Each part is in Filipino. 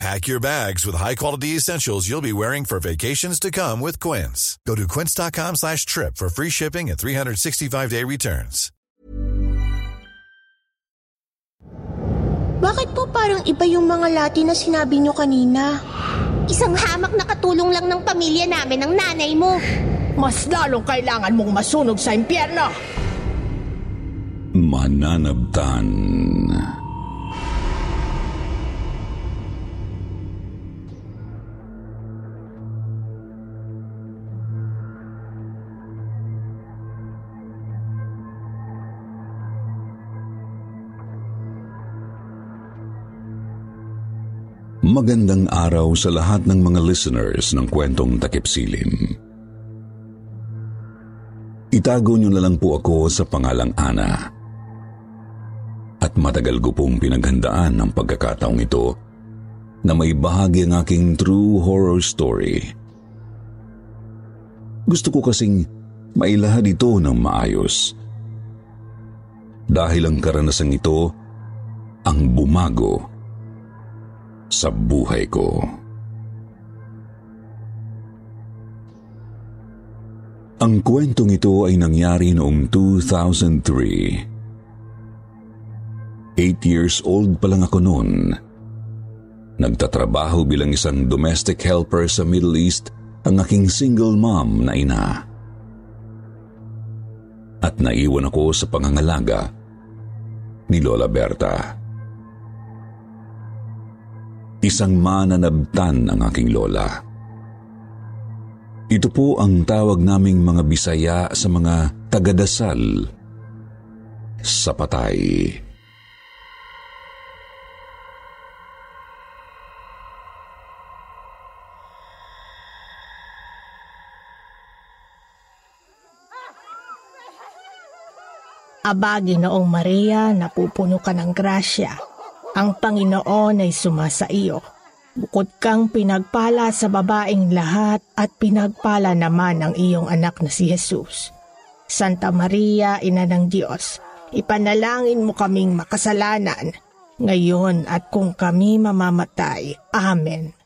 Pack your bags with high-quality essentials you'll be wearing for vacations to come with Quince. Go to quince.com slash trip for free shipping and 365-day returns. Bakit po parang iba yung mga Latin na sinabi nyo kanina? Isang hamak na katulong lang ng pamilya namin ng nanay mo. Mas lalong kailangan mong masunog sa impyerno. Mananabtan. Magandang araw sa lahat ng mga listeners ng kwentong takip silim. Itago niyo na lang po ako sa pangalang Ana. At matagal ko pong pinaghandaan ang pagkakataong ito na may bahagi ang aking true horror story. Gusto ko kasing mailahad ito ng maayos. Dahil ang karanasang ito ang bumago sa buhay ko. Ang kwentong ito ay nangyari noong 2003. Eight years old pa lang ako noon. Nagtatrabaho bilang isang domestic helper sa Middle East ang aking single mom na ina. At naiwan ako sa pangangalaga ni Lola Berta. Isang mananabtan ang aking lola. Ito po ang tawag naming mga Bisaya sa mga tagadasal sa patay. Aba, Ginoong Maria, napupuno ka ng grasya. Ang Panginoon ay sumasa iyo. Bukod kang pinagpala sa babaeng lahat at pinagpala naman ang iyong anak na si Jesus. Santa Maria, Ina ng Diyos, ipanalangin mo kaming makasalanan, ngayon at kung kami mamamatay. Amen.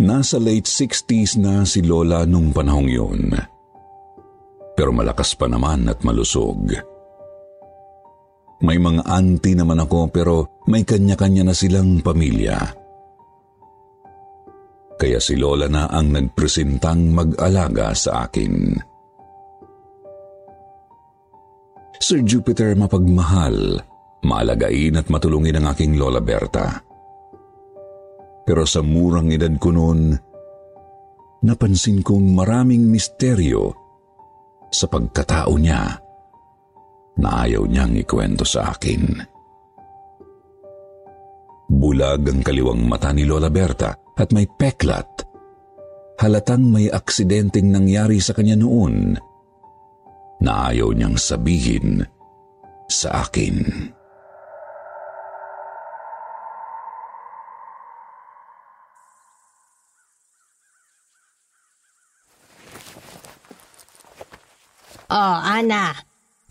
Nasa late 60s na si Lola nung panahong yun. Pero malakas pa naman at malusog. May mga auntie naman ako pero may kanya-kanya na silang pamilya. Kaya si Lola na ang nagpresentang mag-alaga sa akin. Sir Jupiter mapagmahal, maalagain at matulungin ang aking Lola Berta. Pero sa murang edad ko noon, napansin kong maraming misteryo sa pagkatao niya na ayaw niyang ikwento sa akin. Bulag ang kaliwang mata ni Lola Berta at may peklat. Halatang may aksidenteng nangyari sa kanya noon na ayaw niyang sabihin sa akin. Oh, Ana.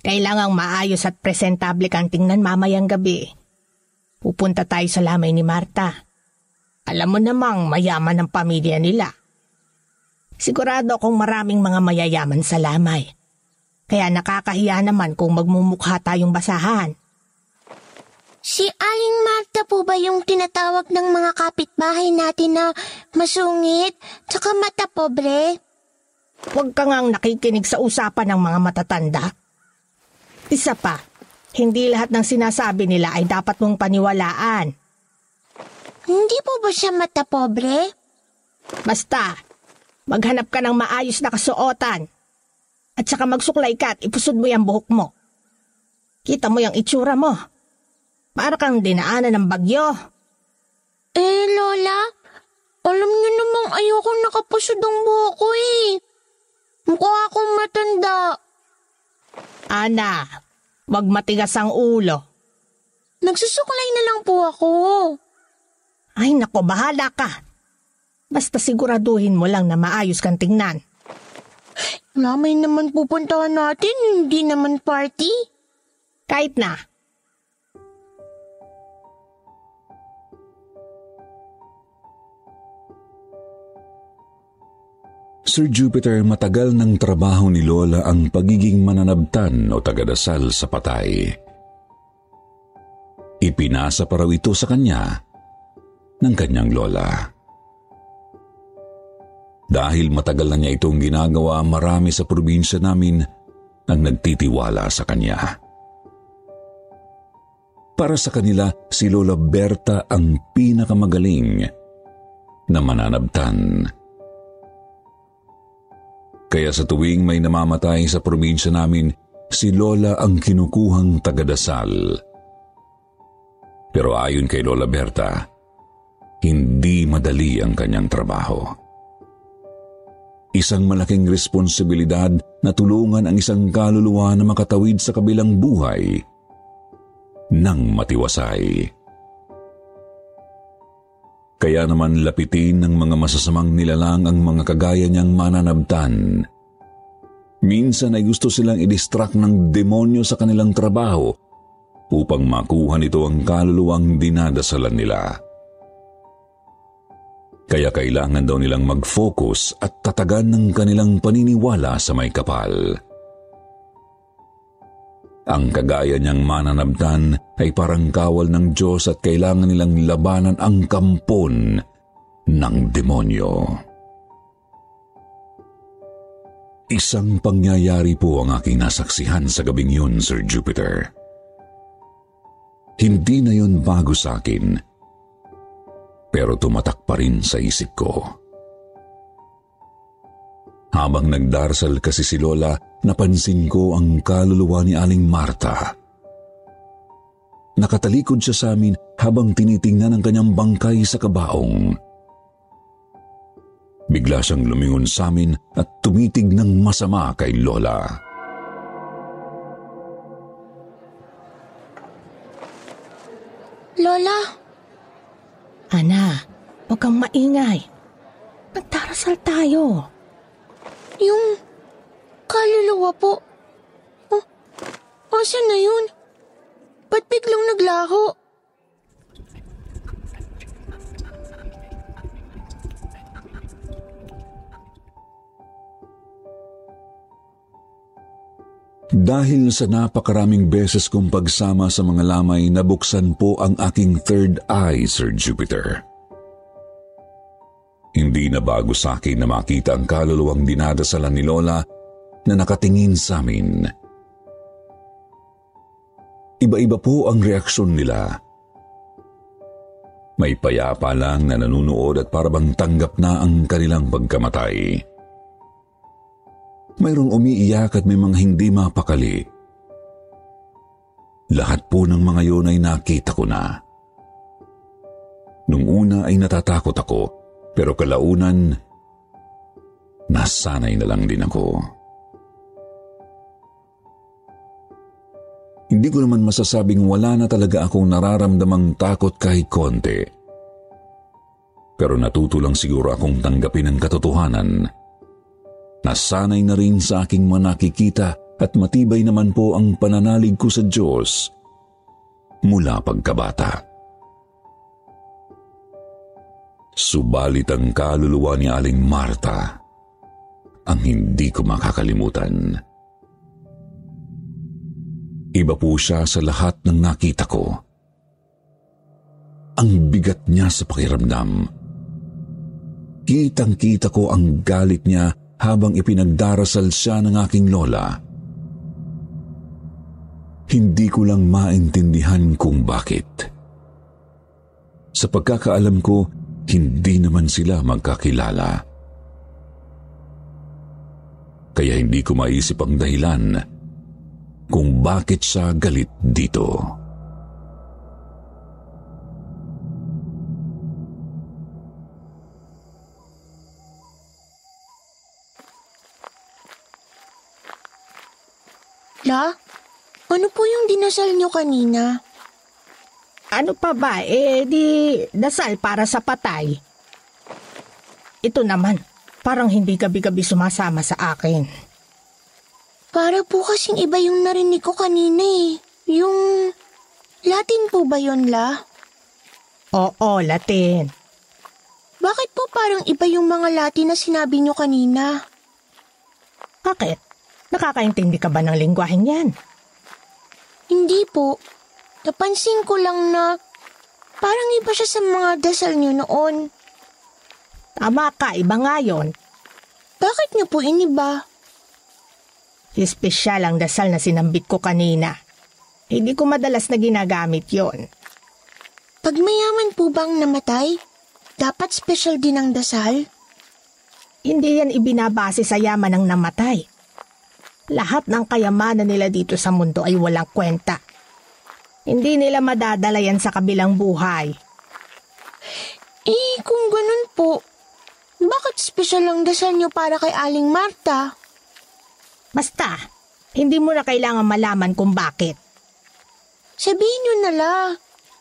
Kailangang maayos at presentable kang tingnan mamayang gabi. Pupunta tayo sa lamay ni Marta. Alam mo namang mayaman ang pamilya nila. Sigurado akong maraming mga mayayaman sa lamay. Kaya nakakahiya naman kung magmumukha tayong basahan. Si Aling Marta po ba yung tinatawag ng mga kapitbahay natin na masungit tsaka mata pobre? Huwag ka ngang nakikinig sa usapan ng mga matatanda. Isa pa, hindi lahat ng sinasabi nila ay dapat mong paniwalaan. Hindi po ba siya mata pobre? Basta, maghanap ka ng maayos na kasuotan. At saka magsuklay ka at ipusod mo yung buhok mo. Kita mo yung itsura mo. Para kang dinaanan ng bagyo. Eh, Lola, Alam niyo namang ayoko nakapusod ang buhok ko eh. Mukha akong matanda. Ana, wag matigas ang ulo. Nagsusuklay na lang po ako. Ay nako, bahala ka. Basta siguraduhin mo lang na maayos kang tingnan. Lamay naman pupuntahan natin, hindi naman party. Kahit na. Sir Jupiter, matagal ng trabaho ni Lola ang pagiging mananabtan o tagadasal sa patay. Ipinasa pa raw ito sa kanya ng kanyang lola. Dahil matagal na niya itong ginagawa, marami sa probinsya namin ang nagtitiwala sa kanya. Para sa kanila, si Lola Berta ang pinakamagaling na mananabtan. Kaya sa tuwing may namamatay sa probinsya namin, si Lola ang kinukuhang tagadasal. Pero ayon kay Lola Berta, hindi madali ang kanyang trabaho. Isang malaking responsibilidad na tulungan ang isang kaluluwa na makatawid sa kabilang buhay ng matiwasay. Kaya naman lapitin ng mga masasamang nilalang ang mga kagaya niyang mananabtan. Minsan ay gusto silang i-distract ng demonyo sa kanilang trabaho upang makuha nito ang kaluluwang dinadasalan nila. Kaya kailangan daw nilang mag-focus at tatagan ng kanilang paniniwala sa may kapal. Ang kagaya niyang mananabtan ay parang kawal ng Diyos at kailangan nilang labanan ang kampon ng demonyo. Isang pangyayari po ang aking nasaksihan sa gabing yun, Sir Jupiter. Hindi na yun bago sa akin, pero tumatak pa rin sa isip ko. Habang nagdarsal kasi si Lola, napansin ko ang kaluluwa ni Aling Marta. Nakatalikod siya sa amin habang tinitingnan ang kanyang bangkay sa kabaong. Bigla siyang lumingon sa amin at tumitig ng masama kay Lola. Lola, Ana, huwag kang maingay. Nagdarasal tayo. Yung kaluluwa po. Oh, asan na yun? Ba't biglang naglaho? Dahil sa napakaraming beses kong pagsama sa mga lamay, nabuksan po ang aking third eye, Sir Jupiter. Hindi na bago sa akin na makita ang kaluluwang dinadasalan ni Lola na nakatingin sa amin. Iba-iba po ang reaksyon nila. May payapa lang na nanunood at parabang tanggap na ang kanilang pagkamatay. Mayroong umiiyak at may mga hindi mapakali. Lahat po ng mga yun ay nakita ko na. Nung una ay natatakot ako, pero kalaunan, nasanay na lang din ako. Hindi ko naman masasabing wala na talaga akong nararamdamang takot kahit konti. Pero natuto lang siguro akong tanggapin ang katotohanan Nasanay na rin sa aking manakikita at matibay naman po ang pananalig ko sa Diyos mula pagkabata. Subalit ang kaluluwa ni Aling Marta ang hindi ko makakalimutan. Iba po siya sa lahat ng nakita ko. Ang bigat niya sa pakiramdam. Kitang-kita ko ang galit niya habang ipinagdarasal siya ng aking lola. Hindi ko lang maintindihan kung bakit. Sa pagkakaalam ko, hindi naman sila magkakilala. Kaya hindi ko maisip ang dahilan kung bakit siya galit dito. La, ano po yung dinasal niyo kanina? Ano pa ba? Eh, di dasal para sa patay. Ito naman, parang hindi gabi-gabi sumasama sa akin. Para po kasing iba yung narinig ko kanina eh. Yung... Latin po ba yun, La? Oo, Latin. Bakit po parang iba yung mga Latin na sinabi nyo kanina? Bakit? Nakakaintindi ka ba ng lingwaheng yan? Hindi po. Napansin ko lang na parang iba siya sa mga dasal nyo noon. Tama ka, iba nga yun. Bakit nyo po iniba? Espesyal ang dasal na sinambit ko kanina. Hindi ko madalas na ginagamit yon. Pag mayaman po bang namatay, dapat special din ang dasal? Hindi yan ibinabase sa yaman ng namatay. Lahat ng kayamanan nila dito sa mundo ay walang kwenta. Hindi nila madadala yan sa kabilang buhay. Eh, kung ganun po, bakit special ang dasal nyo para kay Aling Marta? Basta, hindi mo na kailangan malaman kung bakit. Sabihin nyo na la.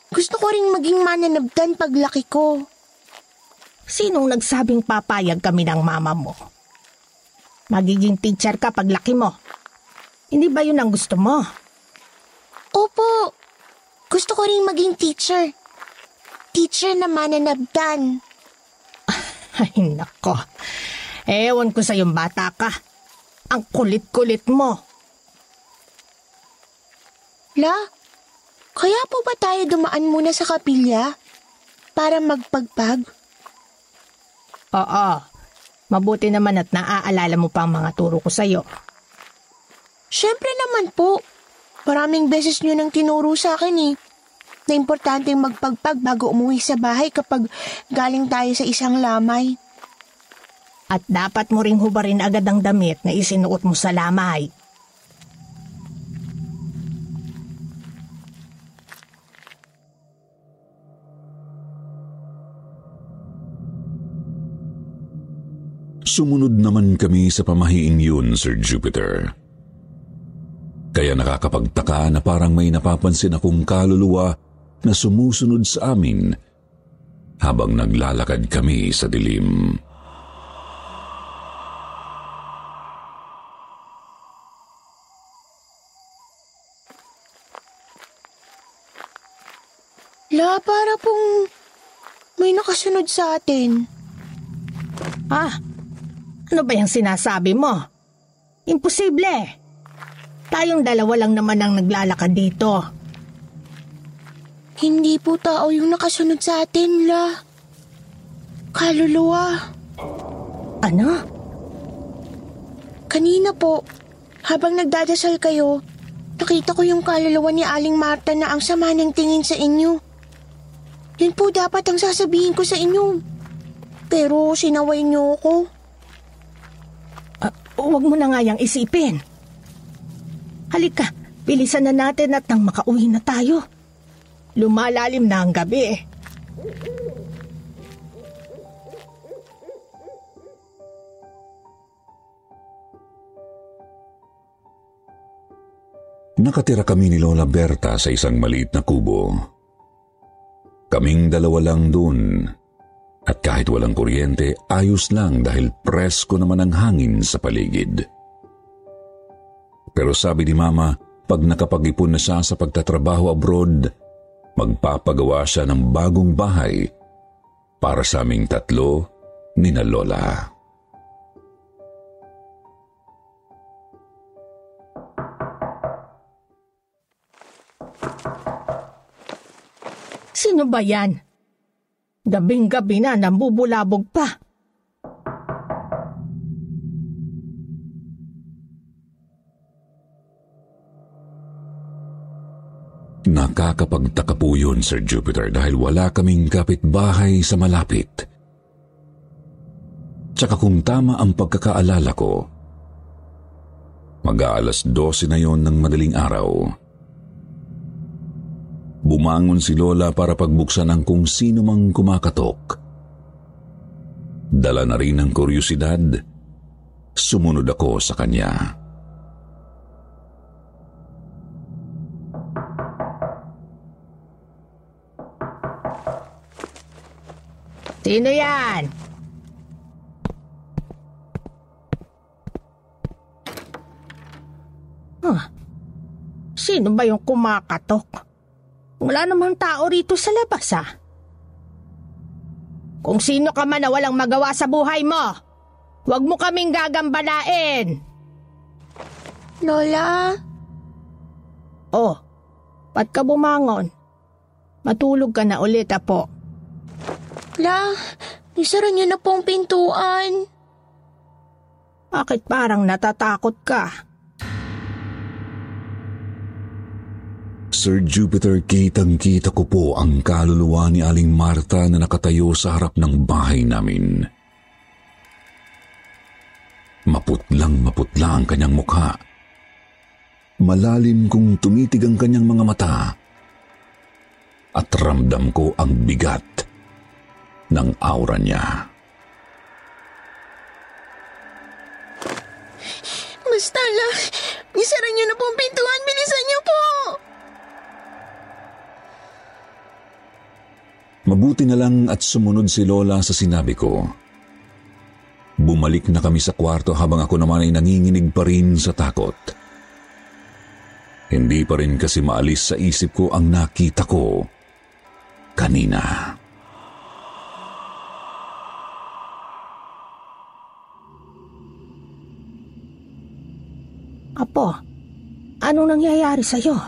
Gusto ko ring maging mananabdan paglaki ko. Sinong nagsabing papayag kami ng mama mo? Magiging teacher ka paglaki mo. Hindi ba yun ang gusto mo? Opo, gusto ko ring maging teacher. Teacher na mananabdan. Ay, nako. Ewan ko sa yung bata ka. Ang kulit-kulit mo. La, kaya po ba tayo dumaan muna sa kapilya? Para magpagpag? Oo. Mabuti naman at naaalala mo pa ang mga turo ko sa'yo. Siyempre naman po. Maraming beses nyo nang tinuro sa akin eh. Na importanteng magpagpag bago umuwi sa bahay kapag galing tayo sa isang lamay. At dapat mo ring hubarin agad ang damit na isinuot mo sa lamay. Sumunod naman kami sa pamahiing yun, Sir Jupiter. Kaya nakakapagtaka na parang may napapansin akong kaluluwa na sumusunod sa amin habang naglalakad kami sa dilim. La, para pong may nakasunod sa atin. Ah, ano ba yung sinasabi mo? Imposible. Tayong dalawa lang naman ang naglalakad dito. Hindi po tao yung nakasunod sa atin, La. Kaluluwa. Ano? Kanina po, habang nagdadasal kayo, nakita ko yung kaluluwa ni Aling Marta na ang sama ng tingin sa inyo. Yun po dapat ang sasabihin ko sa inyo. Pero sinaway niyo ako. Ah, huwag mo na nga yang isipin. Halika, bilisan na natin at nang makauwi na tayo. Lumalalim na ang gabi. Nakatira kami ni Lola Berta sa isang maliit na kubo. Kaming dalawa lang dun. At kahit walang kuryente, ayos lang dahil presko naman ang hangin sa paligid. Pero sabi ni Mama, pag nakapag-ipon na siya sa pagtatrabaho abroad, magpapagawa siya ng bagong bahay para sa aming tatlo ni na Lola. Sino ba yan? Gabing-gabi na nambubulabog pa. Nakakapagtaka po yun, Sir Jupiter, dahil wala kaming kapitbahay sa malapit. Tsaka kung tama ang pagkakaalala ko, mag-aalas 12 na yon ng madaling araw. Bumangon si Lola para pagbuksan ng kung sino mang kumakatok. Dala na rin ng kuryosidad, sumunod ako sa kanya. Sino yan? Huh. Sino ba yung kumakatok? Wala namang tao rito sa labas ah. Kung sino ka man na walang magawa sa buhay mo, huwag mo kaming gagambalain. Lola, Oh, ba't ka bumangon? Matulog ka na ulit, apo. La, isara niyo na pong pintuan. Bakit parang natatakot ka? Sir Jupiter, kitang-kita ko po ang kaluluwa ni Aling Marta na nakatayo sa harap ng bahay namin. Maputlang maputla ang kanyang mukha. Malalim kong tumitig ang kanyang mga mata. At ramdam ko ang bigat ng aura niya. Basta la, isara niyo na pong pintuan. Bilisan niyo po. Mabuti na lang at sumunod si Lola sa sinabi ko. Bumalik na kami sa kwarto habang ako naman ay nanginginig pa rin sa takot. Hindi pa rin kasi maalis sa isip ko ang nakita ko kanina. Apo, anong nangyayari sa'yo?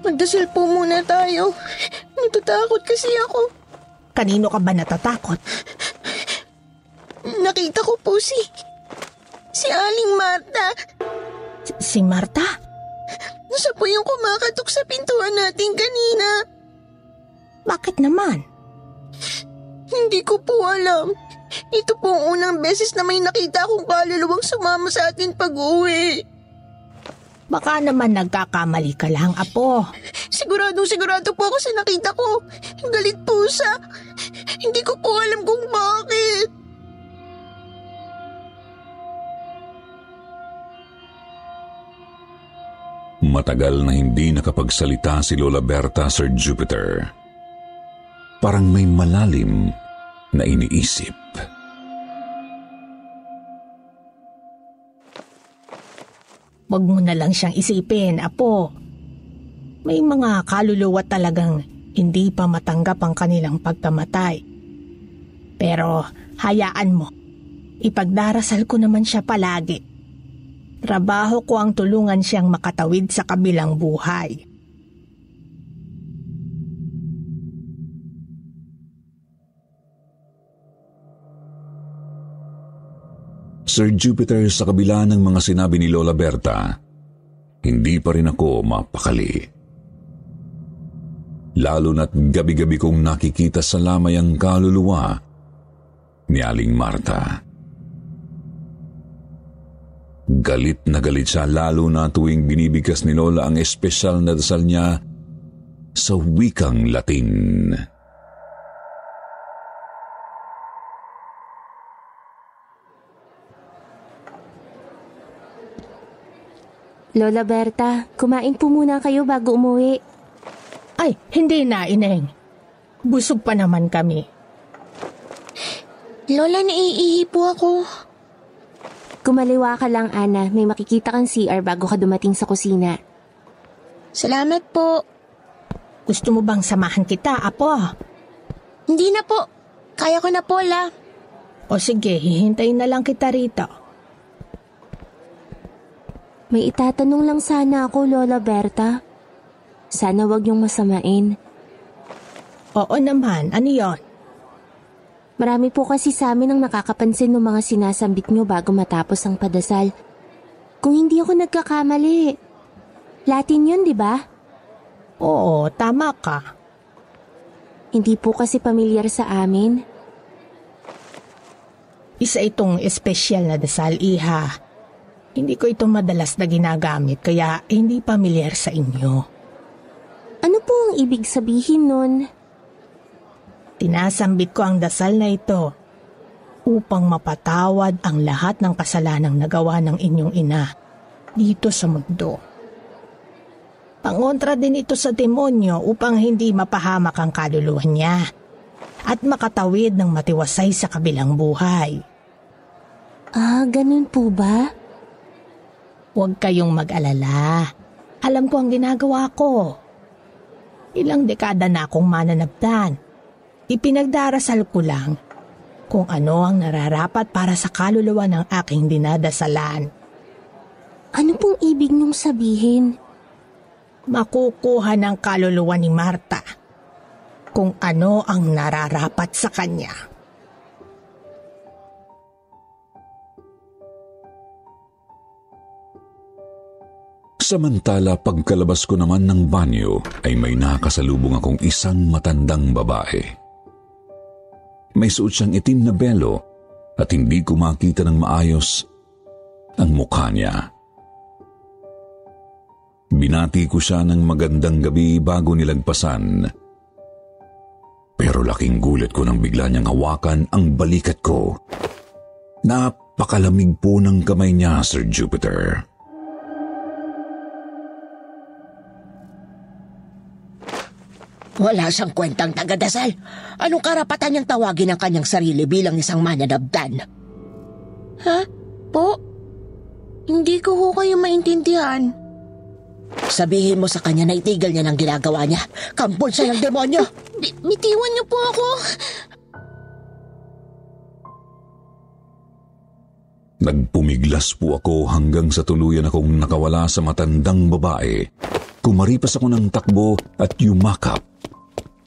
Magdasal po muna tayo. Natatakot kasi ako. Kanino ka ba natatakot? Nakita ko po si... Si Aling Marta. Si, si Marta? Siya po yung kumakatok sa pintuan natin kanina. Bakit naman? Hindi ko po alam. Ito po ang unang beses na may nakita akong kaluluwang sumama sa atin pag-uwi. Baka naman nagkakamali ka lang, Apo. Siguradong sigurado po ako sa nakita ko. Galit po siya. Hindi ko po alam kung bakit. Matagal na hindi nakapagsalita si Lola Berta, Sir Jupiter. Parang may malalim na iniisip. Huwag mo na lang siyang isipin, Apo. May mga kaluluwa talagang hindi pa matanggap ang kanilang pagkamatay. Pero hayaan mo, ipagdarasal ko naman siya palagi. Trabaho ko ang tulungan siyang makatawid sa kabilang buhay. Sir Jupiter, sa kabila ng mga sinabi ni Lola Berta, hindi pa rin ako mapakali. Lalo na't gabi-gabi kong nakikita sa lamay ang kaluluwa ni Aling Marta. Galit na galit siya lalo na tuwing binibigkas ni Lola ang espesyal na dasal niya sa wikang Latin. Lola Berta, kumain po muna kayo bago umuwi. Ay, hindi na, Ineng. Busog pa naman kami. Lola, naiihi po ako. Kumaliwa ka lang, Ana. May makikita kang CR bago ka dumating sa kusina. Salamat po. Gusto mo bang samahan kita, Apo? Hindi na po. Kaya ko na po, La. O sige, hihintayin na lang kita rito. May itatanong lang sana ako, Lola Berta. Sana wag yung masamain. Oo naman, ano yon? Marami po kasi sa amin ang nakakapansin ng mga sinasambit nyo bago matapos ang padasal. Kung hindi ako nagkakamali. Latin yun, di ba? Oo, tama ka. Hindi po kasi pamilyar sa amin. Isa itong espesyal na dasal, Iha. Hindi ko ito madalas na ginagamit kaya hindi pamilyar sa inyo. Ano po ang ibig sabihin nun? Tinasambit ko ang dasal na ito upang mapatawad ang lahat ng kasalanang nagawa ng inyong ina dito sa mundo. Pangontra din ito sa demonyo upang hindi mapahamak ang kaluluwa niya. at makatawid ng matiwasay sa kabilang buhay. Ah, ganun po ba? Huwag kayong mag-alala. Alam ko ang ginagawa ko. Ilang dekada na akong mananabdan. Ipinagdarasal ko lang kung ano ang nararapat para sa kaluluwa ng aking dinadasalan. Ano pong ibig niyong sabihin? Makukuha ng kaluluwa ni Marta kung ano ang nararapat sa kanya. Samantala pagkalabas ko naman ng banyo ay may nakasalubong akong isang matandang babae. May suot siyang itim na belo at hindi ko makita ng maayos ang mukha niya. Binati ko siya ng magandang gabi bago nilagpasan. Pero laking gulat ko nang bigla niyang hawakan ang balikat ko. Napakalamig po ng kamay niya, Sir Jupiter. Wala siyang kwentang tagadasal. Anong karapatan niyang tawagin ang kanyang sarili bilang isang mananabdan? Ha? Po? Hindi ko ho kayo maintindihan. Sabihin mo sa kanya na itigil niya ng ginagawa niya. Kampon siya ng demonyo. B- bitiwan niyo po ako. Nagpumiglas po ako hanggang sa tuluyan akong nakawala sa matandang babae. Kumaripas ako ng takbo at yumakap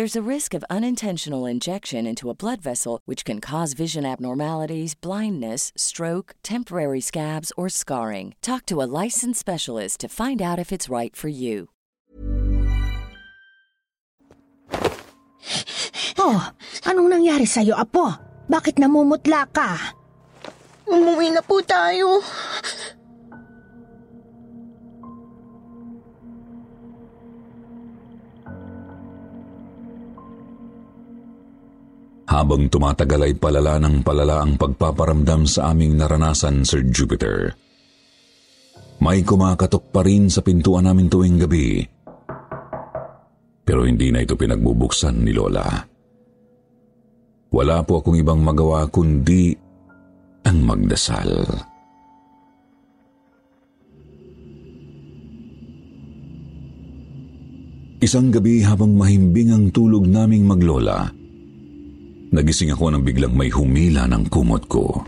There's a risk of unintentional injection into a blood vessel, which can cause vision abnormalities, blindness, stroke, temporary scabs, or scarring. Talk to a licensed specialist to find out if it's right for you. Oh, anong nangyari sa'yo, Apo? Bakit namumutla ka? Umuwi na po tayo. Habang tumatagal ay palala ng palala ang pagpaparamdam sa aming naranasan, Sir Jupiter. May kumakatok pa rin sa pintuan namin tuwing gabi. Pero hindi na ito pinagbubuksan ni Lola. Wala po akong ibang magawa kundi ang magdasal. Isang gabi habang mahimbing ang tulog naming maglola, nagising ako nang biglang may humila ng kumot ko.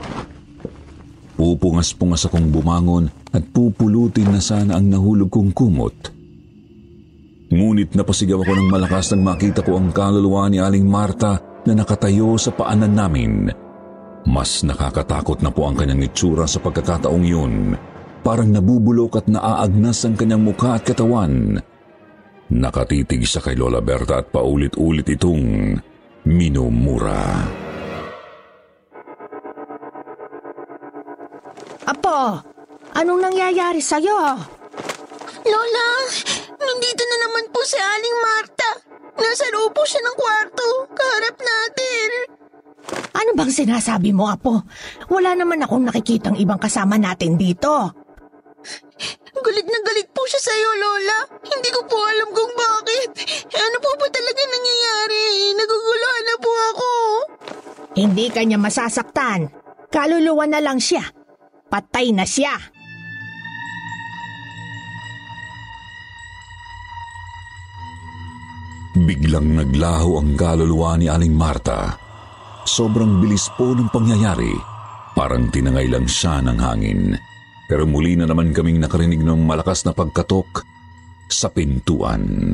Pupungas-pungas akong bumangon at pupulutin na sana ang nahulog kong kumot. Ngunit napasigaw ako ng malakas nang makita ko ang kaluluwa ni Aling Marta na nakatayo sa paanan namin. Mas nakakatakot na po ang kanyang itsura sa pagkakataong yun. Parang nabubulok at naaagnas ang kanyang mukha at katawan. Nakatitig siya kay Lola Berta at paulit-ulit itong minumura. Apo, anong nangyayari sa'yo? Lola, nandito na naman po si Aling Marta. Nasa loob po siya ng kwarto. Kaharap natin. Ano bang sinasabi mo, Apo? Wala naman akong nakikitang ibang kasama natin dito. Galit na galit po siya sa'yo, Lola. Hindi ko po alam kung bakit. Ano po ba talaga nangyayari? Naguguluhan na po ako. Hindi kanya masasaktan. Kaluluwa na lang siya. Patay na siya. Biglang naglaho ang kaluluwa ni Aling Marta. Sobrang bilis po ng pangyayari. Parang tinangay lang siya ng hangin. Pero muli na naman kaming nakarinig ng malakas na pagkatok sa pintuan.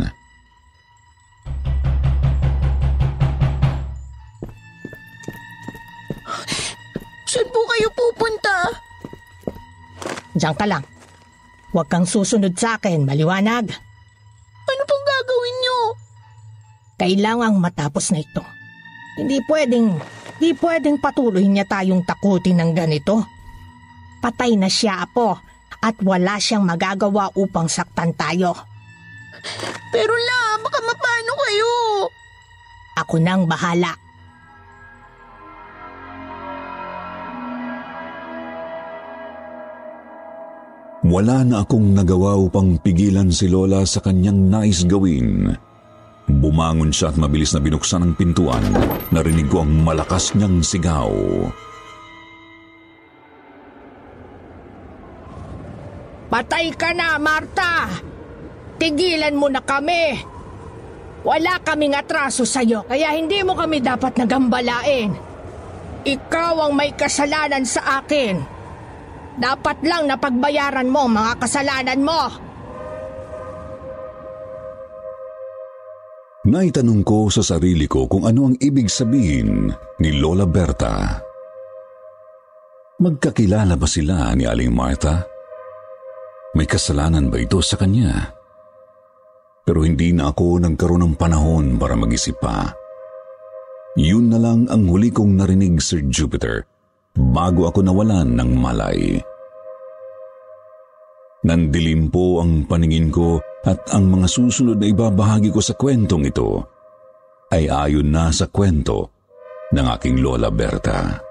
Saan po kayo pupunta? Diyan ka lang. Huwag kang susunod sa akin, maliwanag. Ano pong gagawin niyo? Kailangang matapos na ito. Hindi pwedeng, hindi pwedeng patuloy niya tayong takutin ng ganito. Patay na siya, Apo, at wala siyang magagawa upang saktan tayo. Pero la, baka mapano kayo? Ako nang bahala. Wala na akong nagawa upang pigilan si Lola sa kanyang nais gawin. Bumangon siya at mabilis na binuksan ang pintuan. Narinig ko ang malakas niyang sigaw. Patay ka na, Marta! Tigilan mo na kami! Wala kaming atraso sa'yo, kaya hindi mo kami dapat nagambalain. Ikaw ang may kasalanan sa akin. Dapat lang na pagbayaran mo mga kasalanan mo. Naitanong ko sa sarili ko kung ano ang ibig sabihin ni Lola Berta. Magkakilala ba sila ni Aling Martha? May kasalanan ba ito sa kanya? Pero hindi na ako nagkaroon ng panahon para mag-isip pa. Yun na lang ang huli kong narinig, Sir Jupiter, bago ako nawalan ng malay. Nandilim po ang paningin ko at ang mga susunod na ibabahagi ko sa kwentong ito ay ayon na sa kwento ng aking Lola Berta.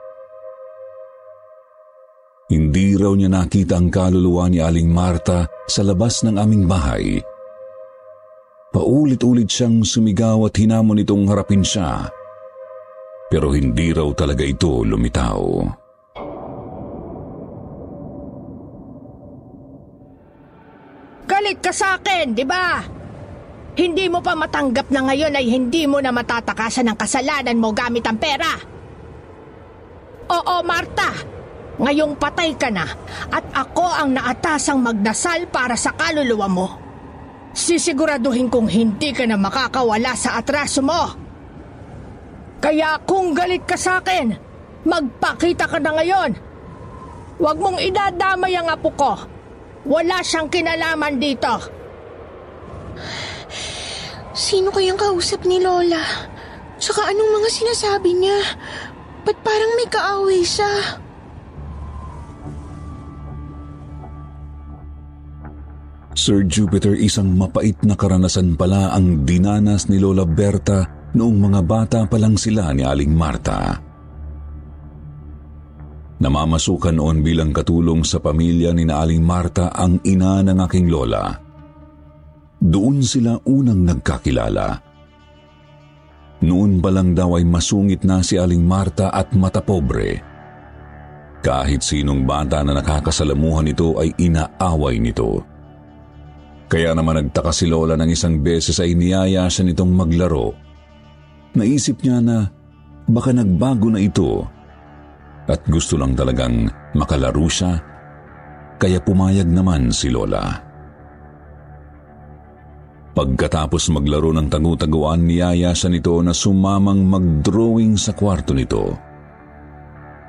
Hindi raw niya nakita ang kaluluwa ni Aling Marta sa labas ng aming bahay. Paulit-ulit siyang sumigaw at hinamon itong harapin siya. Pero hindi raw talaga ito lumitaw. Galit ka sa akin, di ba? Hindi mo pa matanggap na ngayon ay hindi mo na matatakasan ang kasalanan mo gamit ang pera. Oo, Marta. Ngayong patay ka na at ako ang naatasang magdasal para sa kaluluwa mo. Sisiguraduhin kong hindi ka na makakawala sa atraso mo. Kaya kung galit ka sa akin, magpakita ka na ngayon. Huwag mong idadamay ang apo ko. Wala siyang kinalaman dito. Sino kayang kausap ni Lola? Tsaka anong mga sinasabi niya? Ba't parang may kaaway siya? Sir Jupiter, isang mapait na karanasan pala ang dinanas ni Lola Berta noong mga bata pa lang sila ni Aling Marta. Namamasukan noon bilang katulong sa pamilya ni Aling Marta ang ina ng aking lola. Doon sila unang nagkakilala. Noon pa lang daw ay masungit na si Aling Marta at matapobre. Kahit sinong bata na nakakasalamuhan nito ay inaaway nito. Kaya naman nagtaka si Lola ng isang beses ay niyaya siya nitong maglaro. Naisip niya na baka nagbago na ito at gusto lang talagang makalaro siya kaya pumayag naman si Lola. Pagkatapos maglaro ng tagu-taguan, niyaya siya nito na sumamang mag-drawing sa kwarto nito.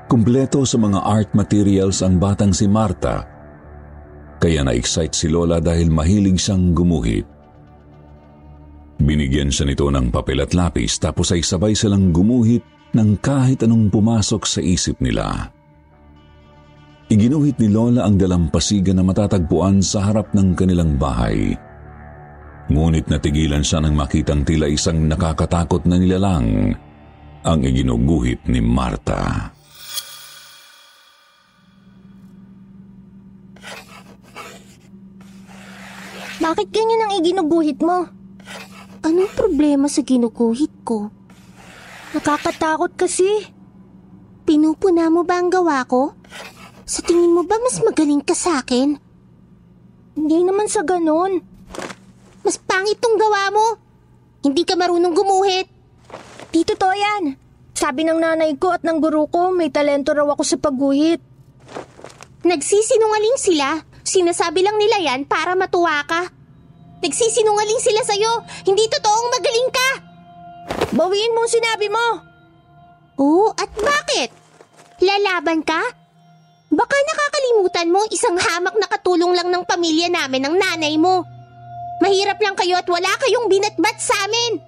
Kumpleto sa mga art materials ang batang si Marta kaya na-excite si Lola dahil mahilig siyang gumuhit. Binigyan siya nito ng papel at lapis tapos ay sabay silang gumuhit ng kahit anong pumasok sa isip nila. Iginuhit ni Lola ang dalampasigan na matatagpuan sa harap ng kanilang bahay. Ngunit natigilan siya nang makitang tila isang nakakatakot na nilalang ang iginuguhit ni Marta. Bakit ganyan ang iginuguhit mo? Anong problema sa ginuguhit ko? Nakakatakot kasi. Pinupuna mo ba ang gawa ko? Sa tingin mo ba mas magaling ka sa akin? Hindi naman sa ganon. Mas pangit tong gawa mo. Hindi ka marunong gumuhit. Di totoo yan. Sabi ng nanay ko at ng guru ko, may talento raw ako sa pagguhit. Nagsisinungaling sila. Sinasabi lang nila yan para matuwa ka. Nagsisinungaling sila sa'yo. Hindi totoong magaling ka. Bawiin mo sinabi mo. Oo, at bakit? Lalaban ka? Baka nakakalimutan mo isang hamak na katulong lang ng pamilya namin ng nanay mo. Mahirap lang kayo at wala kayong binatbat sa amin.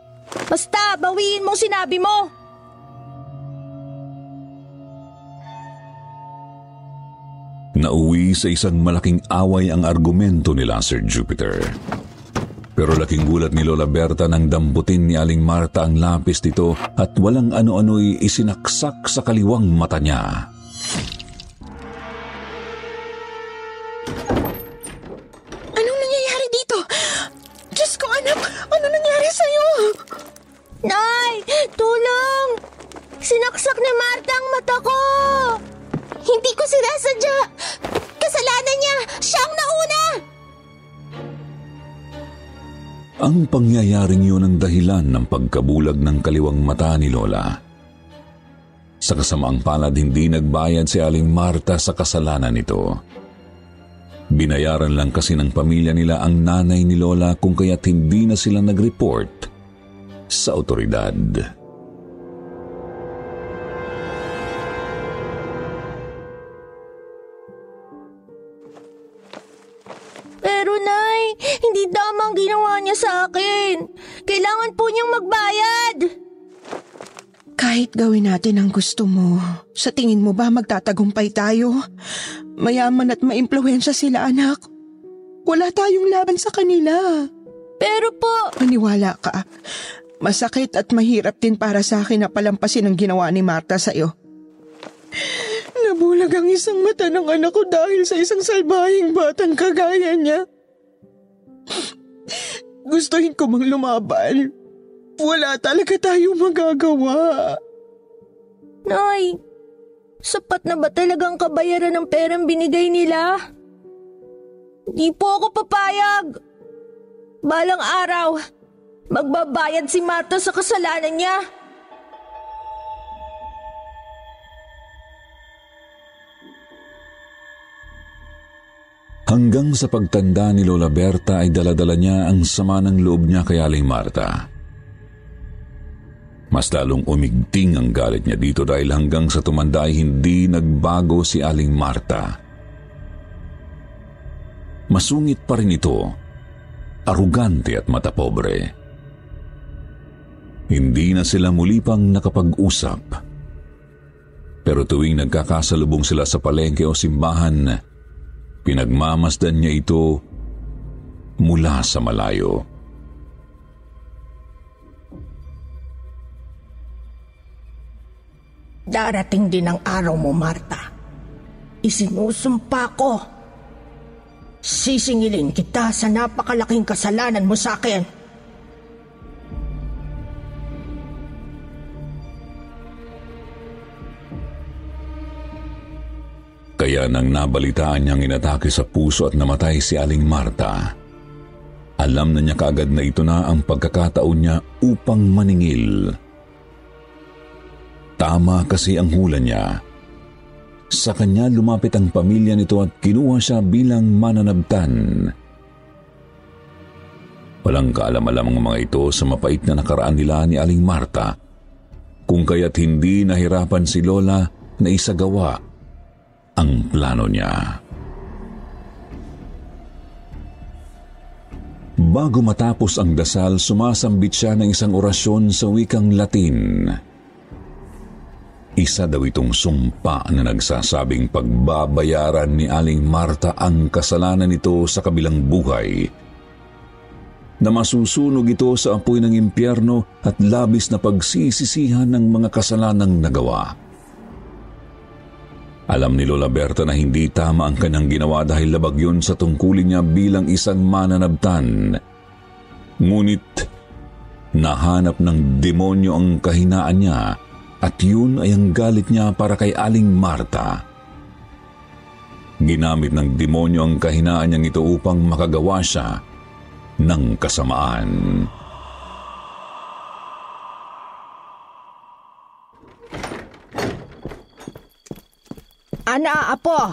Basta, bawiin mo sinabi mo. Nauwi sa isang malaking away ang argumento nila Sir Jupiter. Pero laking gulat ni Lola Berta nang damputin ni Aling Marta ang lapis nito at walang ano-ano'y isinaksak sa kaliwang mata niya. Ang pangyayaring yun ang dahilan ng pagkabulag ng kaliwang mata ni Lola. Sa kasamaang palad, hindi nagbayad si Aling Marta sa kasalanan nito. Binayaran lang kasi ng pamilya nila ang nanay ni Lola kung kaya't hindi na sila nag-report sa otoridad. Magbayad. Kahit gawin natin ang gusto mo, sa tingin mo ba magtatagumpay tayo? Mayaman at maimpluwensya sila anak. Wala tayong laban sa kanila. Pero po, Maniwala ka. Masakit at mahirap din para sa akin na palampasin ang ginawa ni Marta sa'yo. Nabulag ang isang mata ng anak ko dahil sa isang salbahing batang kagaya niya. Gustuhin ko mang lumaban. Wala talaga tayong magagawa. Nay, sapat na ba talagang kabayaran ng perang binigay nila? Di po ako papayag. Balang araw, magbabayad si Marta sa kasalanan niya. Hanggang sa pagtanda ni Lola Berta ay daladala niya ang sama ng loob niya kay Aling Marta. Mas lalong umigting ang galit niya dito dahil hanggang sa tumanda ay hindi nagbago si Aling Marta. Masungit pa rin ito, arugante at matapobre. Hindi na sila muli pang nakapag-usap. Pero tuwing nagkakasalubong sila sa palengke o simbahan, pinagmamasdan niya ito mula sa malayo. Darating din ang araw mo, Marta. Isinusumpa ko. Sisingilin kita sa napakalaking kasalanan mo sa akin. Kaya nang nabalitaan niyang inatake sa puso at namatay si Aling Marta, alam na niya kaagad na ito na ang pagkakataon niya upang maningil. Tama kasi ang hula niya. Sa kanya lumapit ang pamilya nito at kinuha siya bilang mananabtan. Walang kaalam-alam ang mga ito sa mapait na nakaraan nila ni Aling Marta, kung kaya't hindi nahirapan si Lola na isagawa ang plano niya. Bago matapos ang dasal, sumasambit siya ng isang orasyon sa wikang Latin. Isa daw itong sumpa na nagsasabing pagbabayaran ni Aling Marta ang kasalanan nito sa kabilang buhay na masusunog ito sa apoy ng impyerno at labis na pagsisisihan ng mga kasalanang nagawa. Alam ni Lola Berta na hindi tama ang kanyang ginawa dahil labag yun sa tungkulin niya bilang isang mananabtan. Ngunit nahanap ng demonyo ang kahinaan niya at yun ay ang galit niya para kay Aling Marta. Ginamit ng demonyo ang kahinaan niyang ito upang makagawa siya ng kasamaan. Ana, apo!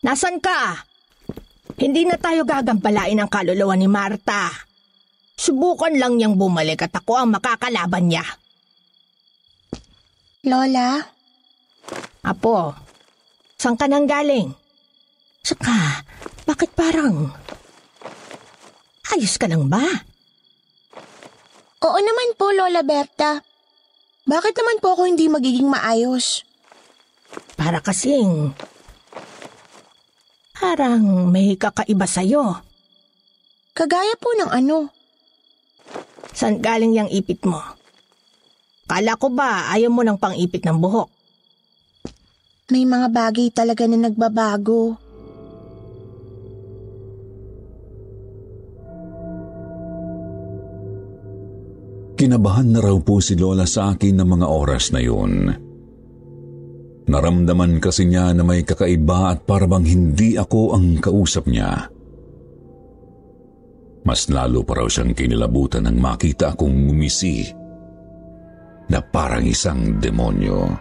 Nasaan ka? Hindi na tayo gagampalain ang kaluluwa ni Marta. Subukan lang niyang bumalik at ako ang makakalaban niya. Lola? Apo, saan ka nang galing? Saka, bakit parang... Ayos ka lang ba? Oo naman po, Lola Berta. Bakit naman po ako hindi magiging maayos? Para kasing... Parang may kakaiba sa'yo. Kagaya po ng ano? Saan galing yung ipit mo? Kala ko ba ayaw mo ng pang-ipit ng buhok? May mga bagay talaga na nagbabago. Kinabahan na raw po si Lola sa akin ng mga oras na yun. Naramdaman kasi niya na may kakaiba at parabang hindi ako ang kausap niya. Mas lalo pa raw siyang kinilabutan nang makita akong ngumisi na parang isang demonyo.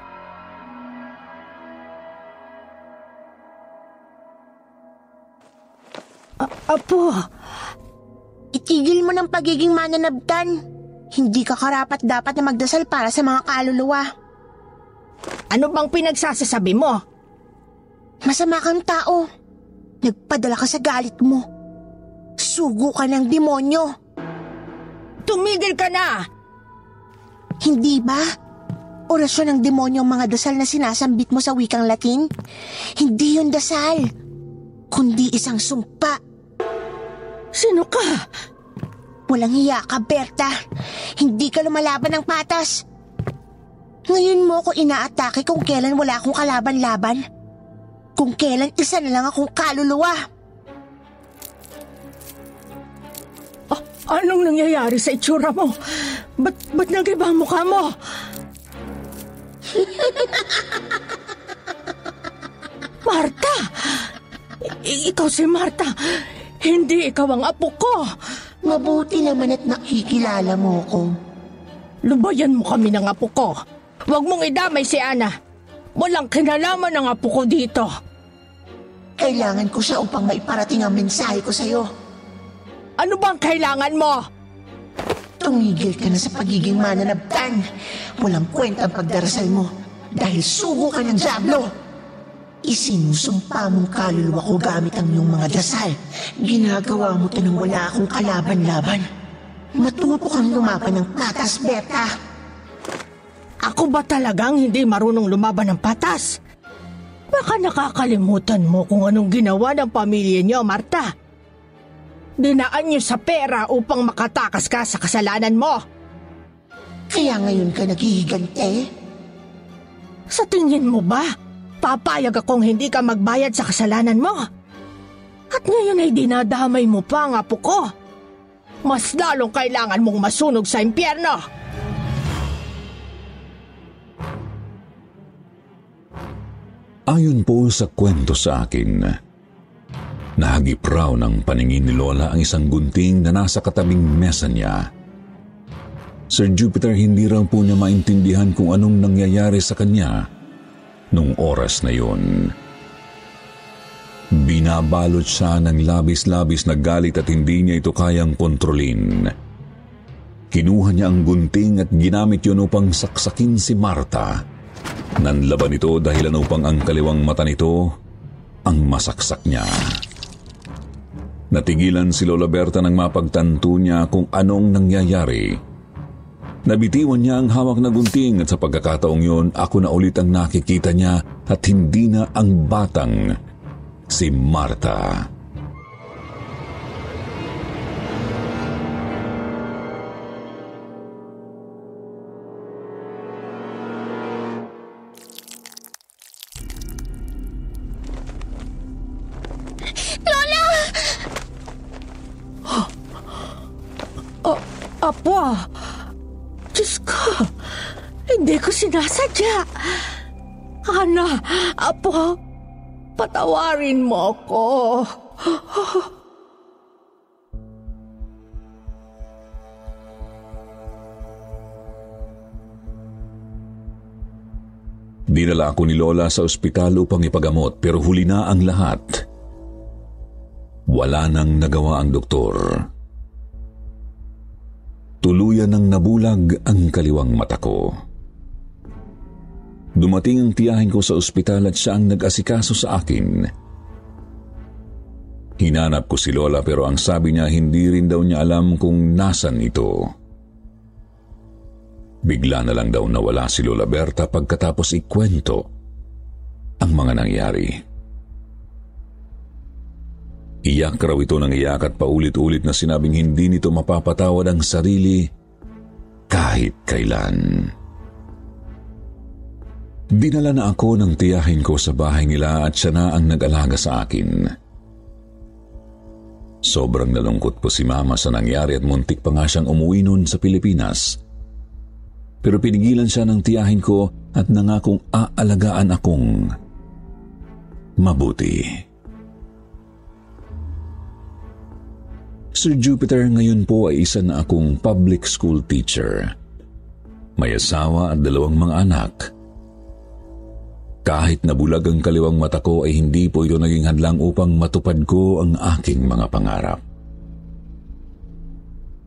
Apo, Itigil mo ng pagiging mananabtan. Hindi ka karapat dapat na magdasal para sa mga kaluluwa. ano bang pinagsasasabi mo? Masama kang tao. Nagpadala ka sa galit mo. Sugo ka ng demonyo. Tumigil ka na! Hindi ba? Orasyon ng demonyo ang mga dasal na sinasambit mo sa wikang Latin? Hindi yun dasal, kundi isang sumpa. Sino ka? Walang hiya ka, Berta. Hindi ka lumalaban ng patas. Ngayon mo ako inaatake kung kailan wala akong kalaban-laban. Kung kailan isa na lang akong kaluluwa. Anong nangyayari sa itsura mo? Ba't, ba't nagiba ang mukha mo? Marta! I- ikaw si Marta. Hindi ikaw ang apo ko. Mabuti naman at nakikilala mo ko. Lubayan mo kami ng apo ko. Huwag mong idamay si Ana. Walang kinalaman ng apo ko dito. Kailangan ko siya upang maiparating ang mensahe ko sa'yo. Ano bang kailangan mo? Tumigil ka na sa pagiging mananabtan. Walang kwenta ang pagdarasal mo dahil sugo ka ng Diablo. Isinusumpa mong kaluluwa ko gamit ang iyong mga dasal. Ginagawa mo to nang wala akong kalaban-laban. Matuto kang lumaban ng patas, Berta. Ako ba talagang hindi marunong lumaban ng patas? Baka nakakalimutan mo kung anong ginawa ng pamilya niyo, Marta. Dinaan niyo sa pera upang makatakas ka sa kasalanan mo. Kaya ngayon ka naghihigante? Sa tingin mo ba, papayag akong hindi ka magbayad sa kasalanan mo? At ngayon ay dinadamay mo pa ang apo ko. Mas lalong kailangan mong masunog sa impyerno. Ayon po sa kwento sa akin, nahagip raw ng paningin ni Lola ang isang gunting na nasa katabing mesa niya. Sir Jupiter hindi raw po niya maintindihan kung anong nangyayari sa kanya nung oras na yun. Binabalot siya ng labis-labis na galit at hindi niya ito kayang kontrolin. Kinuha niya ang gunting at ginamit yun upang saksakin si Marta. Nanlaban ito dahilan upang ang kaliwang mata nito ang masaksak niya. Natigilan si Lola Berta nang mapagtanto niya kung anong nangyayari. Nabitiwan niya ang hawak na gunting at sa pagkakataong yun, ako na ulit ang nakikita niya at hindi na ang batang si Marta. Ana, Apo, patawarin mo ako. Dinala ako ni Lola sa ospital upang ipagamot pero huli na ang lahat. Wala nang nagawa ang doktor. Tuluyan ng nabulag ang kaliwang mata ko. Dumating ang tiyahin ko sa ospital at siya ang nag-asikaso sa akin. Hinanap ko si Lola pero ang sabi niya hindi rin daw niya alam kung nasan ito. Bigla na lang daw nawala si Lola Berta pagkatapos ikwento ang mga nangyari. Iyak raw ito ng iyak at paulit-ulit na sinabing hindi nito mapapatawad ang sarili kahit kailan. Dinala na ako ng tiyahin ko sa bahay nila at siya na ang nag-alaga sa akin. Sobrang nalungkot po si mama sa nangyari at muntik pa nga siyang umuwi noon sa Pilipinas pero pinigilan siya ng tiyahin ko at nangakong aalagaan akong mabuti. Sir Jupiter ngayon po ay isa na akong public school teacher. May asawa at dalawang mga anak. Kahit nabulag ang kaliwang mata ko ay hindi po ito naging hadlang upang matupad ko ang aking mga pangarap.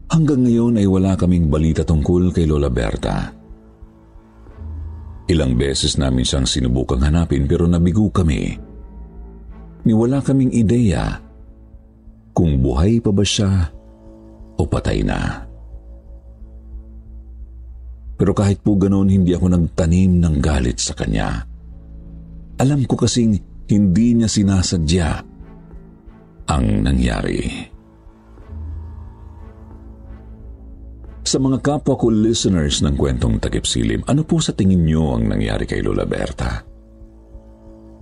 Hanggang ngayon ay wala kaming balita tungkol kay Lola Berta. Ilang beses namin siyang sinubukang hanapin pero nabigo kami. Ni wala kaming ideya kung buhay pa ba siya o patay na. Pero kahit po ganoon, hindi ako nagtanim ng galit sa kanya. Alam ko kasing hindi niya sinasadya ang nangyari. Sa mga kapwa ko listeners ng kwentong takip silim, ano po sa tingin niyo ang nangyari kay Lola Berta?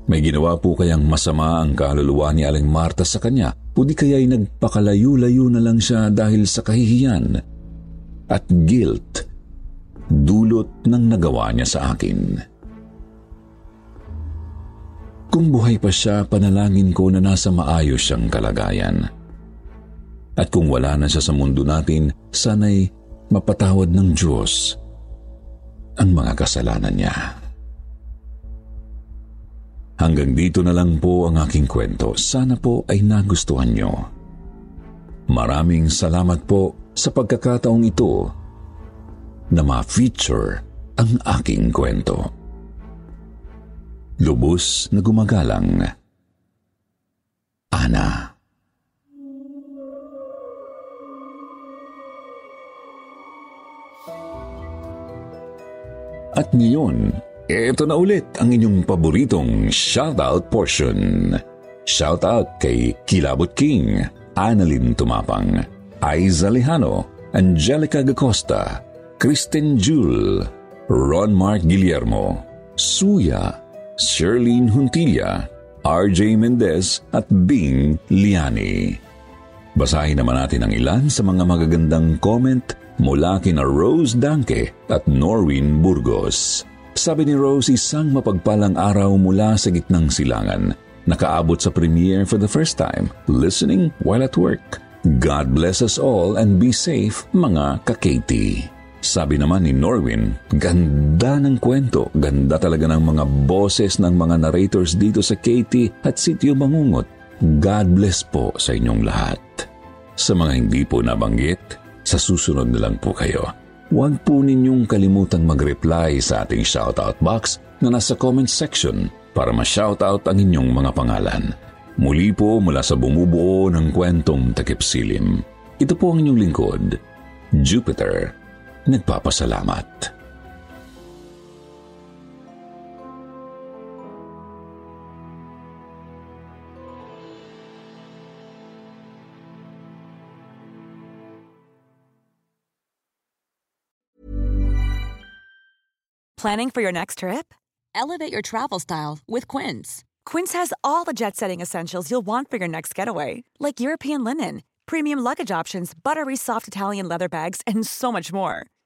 May ginawa po kayang masama ang kaluluwa ni Aling Marta sa kanya o di kaya'y nagpakalayo-layo na lang siya dahil sa kahihiyan at guilt dulot ng nagawa niya sa akin. Kung buhay pa siya, panalangin ko na nasa maayos siyang kalagayan. At kung wala na siya sa mundo natin, sana'y mapatawad ng Diyos ang mga kasalanan niya. Hanggang dito na lang po ang aking kwento. Sana po ay nagustuhan nyo. Maraming salamat po sa pagkakataong ito na ma-feature ang aking kwento. Lubos na gumagalang. Ana. At ngayon, ito na ulit ang inyong paboritong shoutout portion. Shoutout kay Kilabot King, Annalyn Tumapang, Aiza Lejano, Angelica Gacosta, Kristen Jule, Ron Mark Guillermo, Suya, Sherlyn Huntilla, RJ Mendez at Bing Liani. Basahin naman natin ang ilan sa mga magagandang comment mula kina Rose Danke at Norwin Burgos. Sabi ni Rose, isang mapagpalang araw mula sa gitnang silangan. Nakaabot sa premiere for the first time, listening while at work. God bless us all and be safe, mga ka-Katie. Sabi naman ni Norwin, ganda ng kwento, ganda talaga ng mga boses ng mga narrators dito sa Katie at Sitio Bangungot. God bless po sa inyong lahat. Sa mga hindi po nabanggit, sa susunod na lang po kayo. Huwag po ninyong kalimutang mag-reply sa ating shoutout box na nasa comment section para ma-shoutout ang inyong mga pangalan. Muli po mula sa bumubuo ng kwentong takip silim. Ito po ang inyong lingkod, Jupiter. Nagpapasalamat. Planning for your next trip? Elevate your travel style with Quince. Quince has all the jet setting essentials you'll want for your next getaway, like European linen, premium luggage options, buttery soft Italian leather bags, and so much more.